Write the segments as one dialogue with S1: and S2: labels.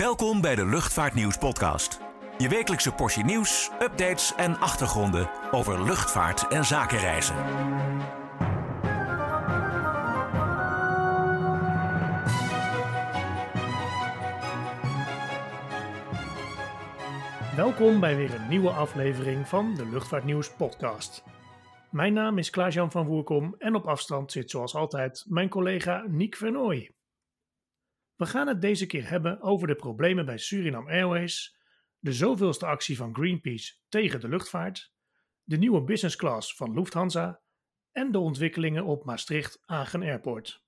S1: Welkom bij de Luchtvaartnieuws podcast. Je wekelijkse portie nieuws, updates en achtergronden over luchtvaart en zakenreizen.
S2: Welkom bij weer een nieuwe aflevering van de Luchtvaartnieuws podcast. Mijn naam is Klaas-Jan van Woerkom en op afstand zit zoals altijd mijn collega Niek Vernooy. We gaan het deze keer hebben over de problemen bij Suriname Airways, de zoveelste actie van Greenpeace tegen de luchtvaart, de nieuwe business class van Lufthansa en de ontwikkelingen op Maastricht-Agen Airport.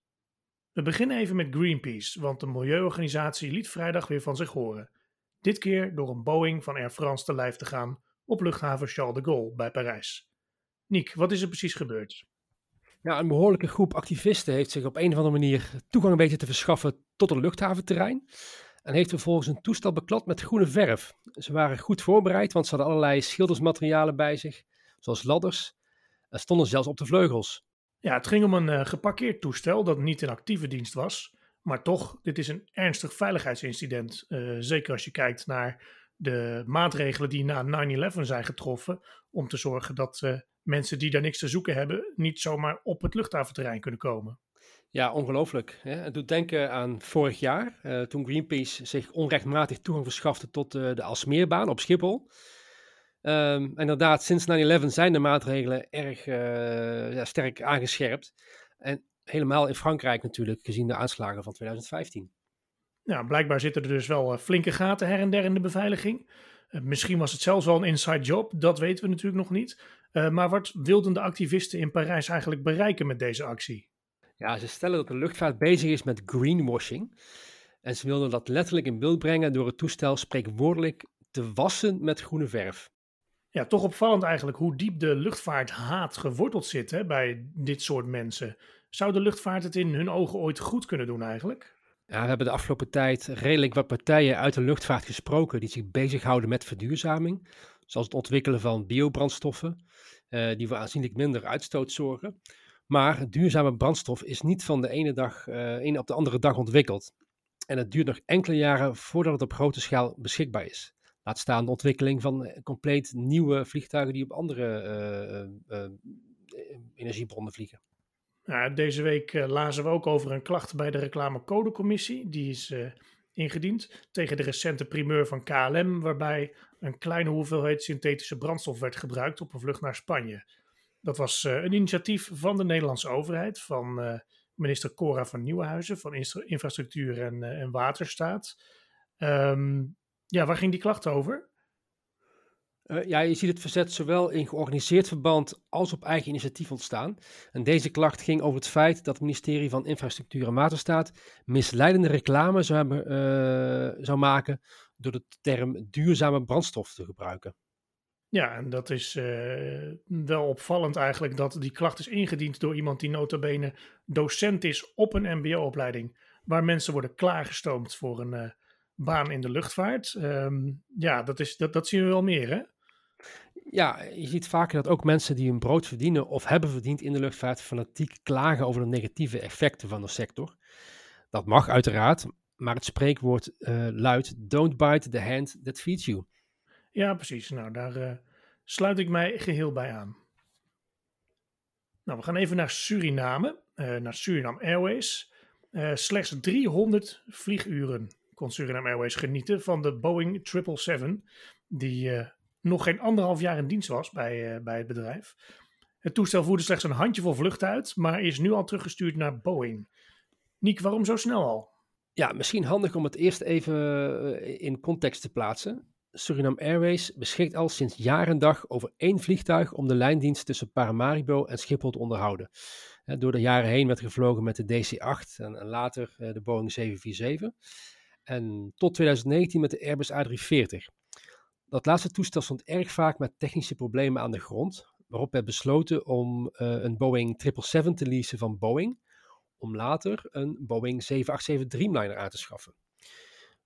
S2: We beginnen even met Greenpeace, want de milieuorganisatie liet vrijdag weer van zich horen. Dit keer door een Boeing van Air France te lijf te gaan op luchthaven Charles de Gaulle bij Parijs. Niek, wat is er precies gebeurd?
S3: Ja, een behoorlijke groep activisten heeft zich op een of andere manier toegang weten te verschaffen tot het luchthaventerrein. En heeft vervolgens een toestel beklad met groene verf. Ze waren goed voorbereid, want ze hadden allerlei schildersmaterialen bij zich, zoals ladders. En stonden zelfs op de vleugels.
S2: Ja, het ging om een uh, geparkeerd toestel dat niet in actieve dienst was. Maar toch, dit is een ernstig veiligheidsincident. Uh, zeker als je kijkt naar de maatregelen die na 9-11 zijn getroffen. Om te zorgen dat uh, mensen die daar niks te zoeken hebben, niet zomaar op het luchthaventerrein kunnen komen.
S3: Ja, ongelooflijk. Hè? Het doet denken aan vorig jaar, uh, toen Greenpeace zich onrechtmatig toegang verschafte tot uh, de Alsmeerbaan op Schiphol. Um, inderdaad, sinds 9-11 zijn de maatregelen erg uh, ja, sterk aangescherpt. En helemaal in Frankrijk natuurlijk, gezien de aanslagen van 2015.
S2: Ja, blijkbaar zitten er dus wel flinke gaten her en der in de beveiliging. Misschien was het zelfs wel een inside job, dat weten we natuurlijk nog niet. maar wat wilden de activisten in Parijs eigenlijk bereiken met deze actie?
S3: Ja, ze stellen dat de luchtvaart bezig is met greenwashing. En ze wilden dat letterlijk in beeld brengen door het toestel spreekwoordelijk te wassen met groene verf.
S2: Ja, toch opvallend eigenlijk hoe diep de luchtvaarthaat geworteld zit hè, bij dit soort mensen. Zou de luchtvaart het in hun ogen ooit goed kunnen doen eigenlijk?
S3: Ja, we hebben de afgelopen tijd redelijk wat partijen uit de luchtvaart gesproken die zich bezighouden met verduurzaming. Zoals het ontwikkelen van biobrandstoffen, uh, die voor aanzienlijk minder uitstoot zorgen. Maar duurzame brandstof is niet van de ene dag uh, een op de andere dag ontwikkeld. En het duurt nog enkele jaren voordat het op grote schaal beschikbaar is. Laat staan de ontwikkeling van eh, compleet nieuwe vliegtuigen die op andere uh, uh, energiebronnen vliegen.
S2: Ja, deze week lazen we ook over een klacht bij de reclamecodecommissie. Die is ingediend tegen de recente primeur van KLM, waarbij een kleine hoeveelheid synthetische brandstof werd gebruikt op een vlucht naar Spanje. Dat was uh, een initiatief van de Nederlandse overheid, van uh, minister Cora van Nieuwenhuizen, van Infrastructuur en, uh, en Waterstaat. Um, ja, waar ging die klacht over?
S3: Ja, je ziet het verzet zowel in georganiseerd verband als op eigen initiatief ontstaan. En deze klacht ging over het feit dat het ministerie van Infrastructuur en Waterstaat misleidende reclame zou, hebben, zou maken door de term duurzame brandstof te gebruiken.
S2: Ja, en dat is uh, wel opvallend eigenlijk dat die klacht is ingediend door iemand die notabene docent is op een mbo-opleiding, waar mensen worden klaargestoomd voor een baan in de luchtvaart. Um, ja, dat, is, dat, dat zien we wel meer, hè?
S3: Ja, je ziet vaker dat ook mensen die hun brood verdienen of hebben verdiend in de luchtvaart fanatiek klagen over de negatieve effecten van de sector. Dat mag uiteraard, maar het spreekwoord uh, luidt: Don't bite the hand that feeds you.
S2: Ja, precies. Nou, daar uh, sluit ik mij geheel bij aan. Nou, we gaan even naar Suriname, uh, naar Suriname Airways. Slechts 300 vlieguren kon Suriname Airways genieten van de Boeing 777, die nog geen anderhalf jaar in dienst was bij, bij het bedrijf. Het toestel voerde slechts een handjevol vluchten uit, maar is nu al teruggestuurd naar Boeing. Niek, waarom zo snel al?
S3: Ja, misschien handig om het eerst even in context te plaatsen. Suriname Airways beschikt al sinds jaar en dag over één vliegtuig om de lijndienst tussen Paramaribo en Schiphol te onderhouden. Door de jaren heen werd gevlogen met de DC-8 en, later de Boeing 747. En tot 2019 met de Airbus A340. Dat laatste toestel stond erg vaak met technische problemen aan de grond, waarop werd besloten om uh, een Boeing 777 te leasen van Boeing, om later een Boeing 787 Dreamliner aan te schaffen.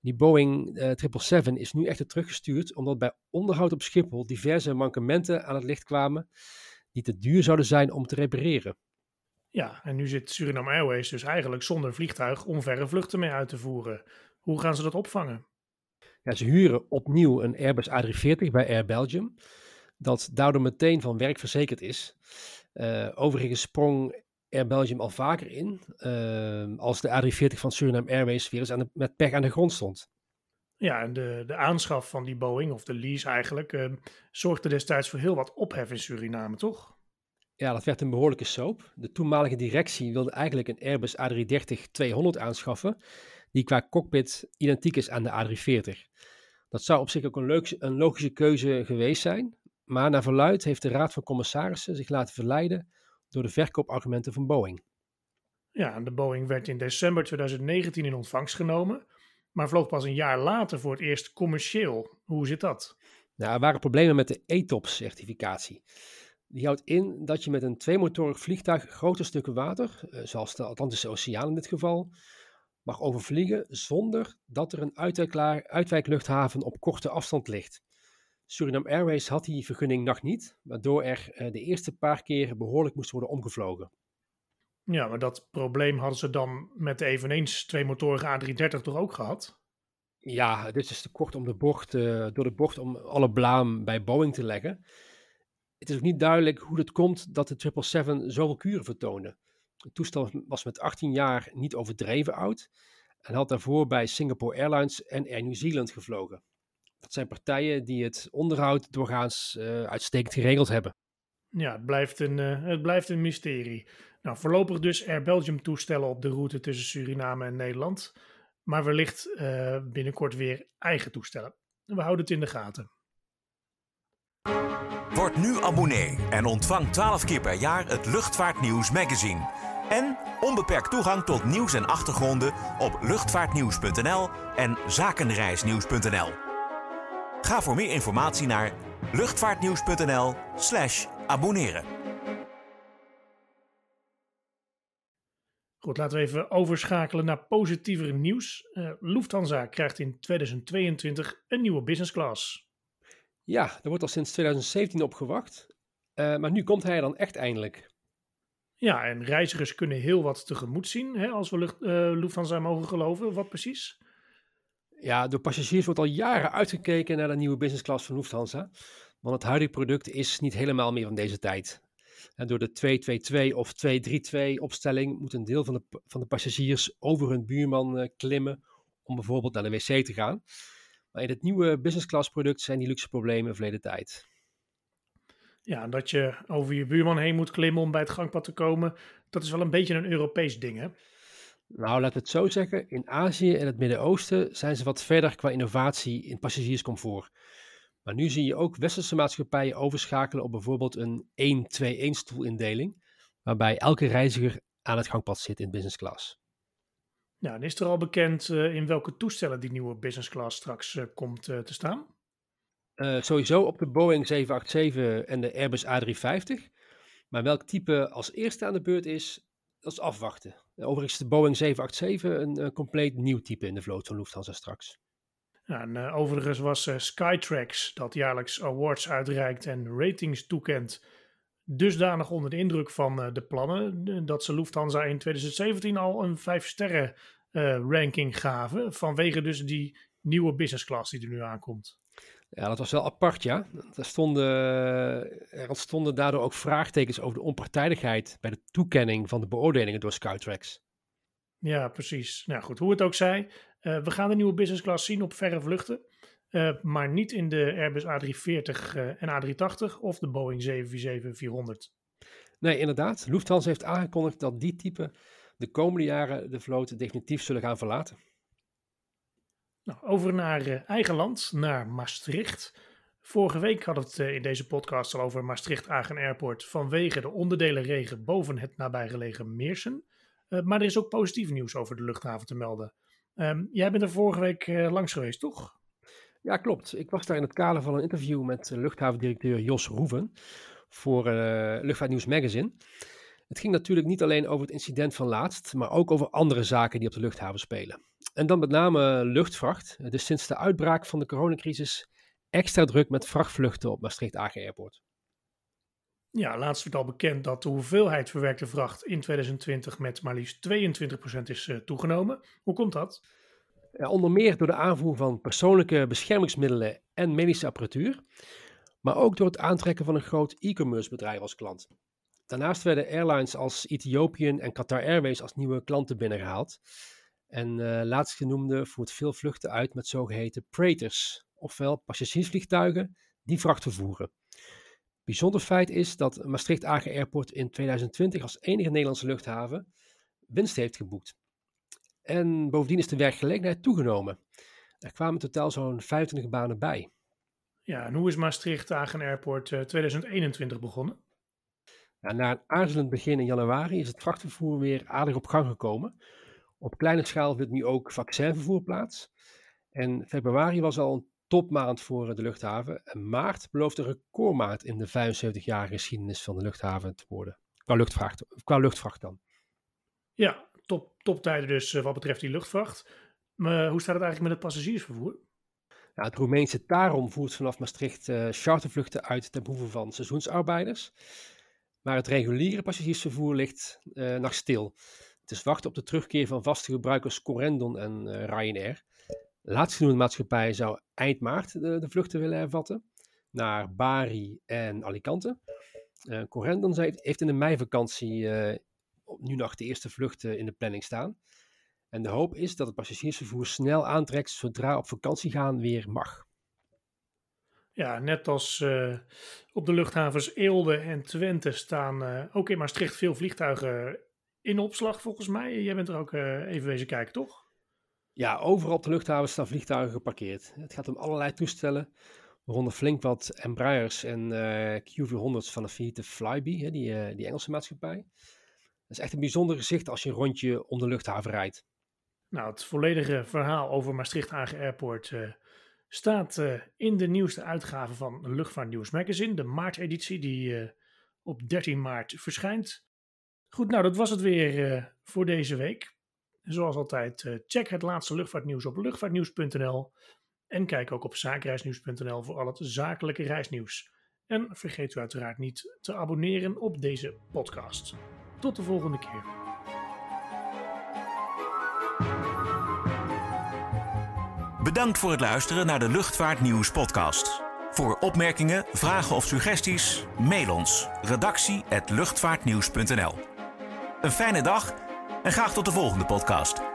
S3: Die Boeing uh, 777 is nu echter teruggestuurd omdat bij onderhoud op Schiphol diverse mankementen aan het licht kwamen die te duur zouden zijn om te repareren.
S2: Ja, en nu zit Suriname Airways dus eigenlijk zonder vliegtuig om verre vluchten mee uit te voeren. Hoe gaan ze dat opvangen?
S3: Ja, ze huren opnieuw een Airbus A340 bij Air Belgium, dat daardoor meteen van werk verzekerd is. Uh, overigens sprong Air Belgium al vaker in, uh, als de A340 van Suriname Airways weer eens aan de, met pech aan de grond stond.
S2: Ja, en de, de aanschaf van die Boeing, of de lease eigenlijk, uh, zorgde destijds voor heel wat ophef in Suriname, toch?
S3: Ja, dat werd een behoorlijke soap. De toenmalige directie wilde eigenlijk een Airbus A330-200 aanschaffen, die qua cockpit identiek is aan de A340. Dat zou op zich ook een, leuk, een logische keuze geweest zijn, maar naar verluid heeft de Raad van Commissarissen zich laten verleiden door de verkoopargumenten van Boeing.
S2: Ja, de Boeing werd in december 2019 in ontvangst genomen, maar vloog pas een jaar later voor het eerst commercieel. Hoe zit dat?
S3: Nou, er waren problemen met de ETOPS-certificatie. Die houdt in dat je met een tweemotorig vliegtuig grote stukken water, eh, zoals de Atlantische Oceaan in dit geval, mag overvliegen zonder dat er een uitwijkluchthaven op korte afstand ligt. Suriname Airways had die vergunning nog niet, waardoor er eh, de eerste paar keer behoorlijk moest worden omgevlogen.
S2: Ja, maar dat probleem hadden ze dan met de eveneens tweemotorige A330 toch ook gehad?
S3: Ja, dit is te kort om de bocht, uh, door de bocht om alle blaam bij Boeing te leggen. Het is ook niet duidelijk hoe het komt dat de 777 zoveel kuren vertoonde. Het toestel was met 18 jaar niet overdreven oud en had daarvoor bij Singapore Airlines en Air New Zealand gevlogen. Dat zijn partijen die het onderhoud doorgaans uh, uitstekend geregeld hebben.
S2: Ja, het blijft, een, uh, het blijft een mysterie. Nou, voorlopig dus Air Belgium toestellen op de route tussen Suriname en Nederland. Maar wellicht uh, binnenkort weer eigen toestellen. We houden het in de gaten.
S1: Nu abonnee en ontvang 12 keer per jaar het Luchtvaartnieuws magazine. En onbeperkt toegang tot nieuws en achtergronden op luchtvaartnieuws.nl en zakenreisnieuws.nl. Ga voor meer informatie naar luchtvaartnieuws.nl/slash abonneren.
S2: Goed, laten we even overschakelen naar positiever nieuws. Uh, Lufthansa krijgt in 2022 een nieuwe business class.
S3: Ja, daar wordt al sinds 2017 op gewacht. Uh, maar nu komt hij dan echt eindelijk.
S2: Ja, en reizigers kunnen heel wat tegemoet zien, hè, als we lucht, uh, Lufthansa mogen geloven. Wat precies?
S3: Ja, door passagiers wordt al jaren uitgekeken naar de nieuwe business class van Lufthansa. Want het huidige product is niet helemaal meer van deze tijd. En door de 222 of 232 opstelling moet een deel van de, van de passagiers over hun buurman uh, klimmen om bijvoorbeeld naar de wc te gaan. Maar in het nieuwe business class product zijn die luxe problemen verleden tijd.
S2: Ja, dat je over je buurman heen moet klimmen om bij het gangpad te komen, dat is wel een beetje een Europees ding, hè?
S3: Nou, laat het zo zeggen. In Azië en het Midden-Oosten zijn ze wat verder qua innovatie in passagierscomfort. Maar nu zie je ook westerse maatschappijen overschakelen op bijvoorbeeld een 1-2-1 stoelindeling, waarbij elke reiziger aan het gangpad zit in business class.
S2: Nou, en is er al bekend uh, in welke toestellen die nieuwe business class straks uh, komt uh, te staan?
S3: sowieso op de Boeing 787 en de Airbus A350. Maar welk type als eerste aan de beurt is, dat is afwachten. Overigens is de Boeing 787 een, compleet nieuw type in de vloot van Lufthansa straks.
S2: Ja, en, overigens was Skytrax, dat jaarlijks awards uitreikt en ratings toekent, dusdanig onder de indruk van uh, de plannen dat ze Lufthansa in 2017 al een 5 sterren ranking gaven, vanwege dus die nieuwe business class die er nu aankomt.
S3: Ja, dat was wel apart, ja. Er stonden, er stonden daardoor ook vraagtekens over de onpartijdigheid bij de toekenning van de beoordelingen door Skytrax.
S2: Ja, precies. Nou goed, hoe het ook zij, uh, we gaan de nieuwe business class zien op verre vluchten. Uh, maar niet in de Airbus A340 uh, en A380 of de Boeing 747-400.
S3: Nee, inderdaad. Lufthansa heeft aangekondigd dat die type de komende jaren de vloot definitief zullen gaan verlaten.
S2: Nou, over naar uh, eigen land, naar Maastricht. Vorige week hadden we het in deze podcast al over Maastricht-Agen Airport vanwege de onderdelenregen boven het nabijgelegen Meersen. Maar er is ook positief nieuws over de luchthaven te melden. Um, jij bent er vorige week langs geweest, toch?
S3: Ja, klopt. Ik was daar in het kader van een interview met luchthavendirecteur Jos Roeven voor Luchtvaartnieuws Magazine. Het ging natuurlijk niet alleen over het incident van laatst, maar ook over andere zaken die op de luchthaven spelen. En dan met name luchtvracht. Is sinds de uitbraak van de coronacrisis extra druk met vrachtvluchten op Maastricht AG Airport.
S2: Ja, laatst werd al bekend dat de hoeveelheid verwerkte vracht in 2020 met maar liefst 22% is uh, toegenomen. Hoe komt dat?
S3: Onder meer door de aanvoer van persoonlijke beschermingsmiddelen en medische apparatuur, maar ook door het aantrekken van een groot e-commerce bedrijf als klant. Daarnaast werden airlines als Ethiopian en Qatar Airways als nieuwe klanten binnengehaald. En uh, laatstgenoemde voert veel vluchten uit met zogeheten freighters, ofwel passagiersvliegtuigen die vracht vervoeren. Bijzonder feit is dat Maastricht Agen Airport in 2020 als enige Nederlandse luchthaven winst heeft geboekt. En bovendien is de werkgelegenheid toegenomen. Er kwamen totaal zo'n 25 banen bij.
S2: Ja, en hoe is Maastricht Agen Airport 2021 eh, begonnen?
S3: na een aarzelend begin in januari is het vrachtvervoer weer aardig op gang gekomen. Op kleine schaal vindt nu ook vaccinvervoer plaats. En februari was al een topmaand voor de luchthaven. En maart belooft een recordmaand in de 75-jarige geschiedenis van de luchthaven te worden. Qua luchtvracht, qua luchtvracht dan.
S2: Ja, top, toptijden dus eh, wat betreft die luchtvracht. Maar hoe staat het eigenlijk met het passagiersvervoer?
S3: Nou, het Roemeense Tarom voert vanaf Maastricht uh, chartervluchten uit ten behoeve van seizoensarbeiders. Maar het reguliere passagiersvervoer ligt uh, nog stil. Het is wachten op de terugkeer van vaste gebruikers Corendon en uh, Ryanair. Laatstgenoemde maatschappij zou eind maart de, vluchten willen hervatten naar Bari en Alicante. Uh, Corendon heeft in de meivakantie nu nog de eerste vluchten in de planning staan. En de hoop is dat het passagiersvervoer snel aantrekt zodra op vakantie gaan weer mag.
S2: Ja, net als uh, op de luchthavens Eelde en Twente staan uh, ook in Maastricht veel vliegtuigen in opslag volgens mij. Jij bent er ook uh, even wezen kijken, toch?
S3: Ja, overal op de luchthavens staan vliegtuigen geparkeerd. Het gaat om allerlei toestellen, waaronder flink wat Embraers en Q400's van de Fiat Flybe, hè, die, die Engelse maatschappij. Is echt een bijzonder gezicht als je een rondje om de luchthaven rijdt.
S2: Nou, het volledige verhaal over Maastricht Hagen Airport staat uh, in de nieuwste uitgave van Luchtvaartnieuws Magazine, de maarteditie, die uh, op 13 maart verschijnt. Goed, nou dat was het weer voor deze week. Zoals altijd, check het laatste luchtvaartnieuws op luchtvaartnieuws.nl en kijk ook op zaakreisnieuws.nl voor al het zakelijke reisnieuws. En vergeet u uiteraard niet te abonneren op deze podcast. Tot de volgende keer.
S1: Bedankt voor het luisteren naar de Luchtvaartnieuws podcast. Voor opmerkingen, vragen of suggesties, mail ons redactie@luchtvaartnieuws.nl. Een fijne dag en graag tot de volgende podcast.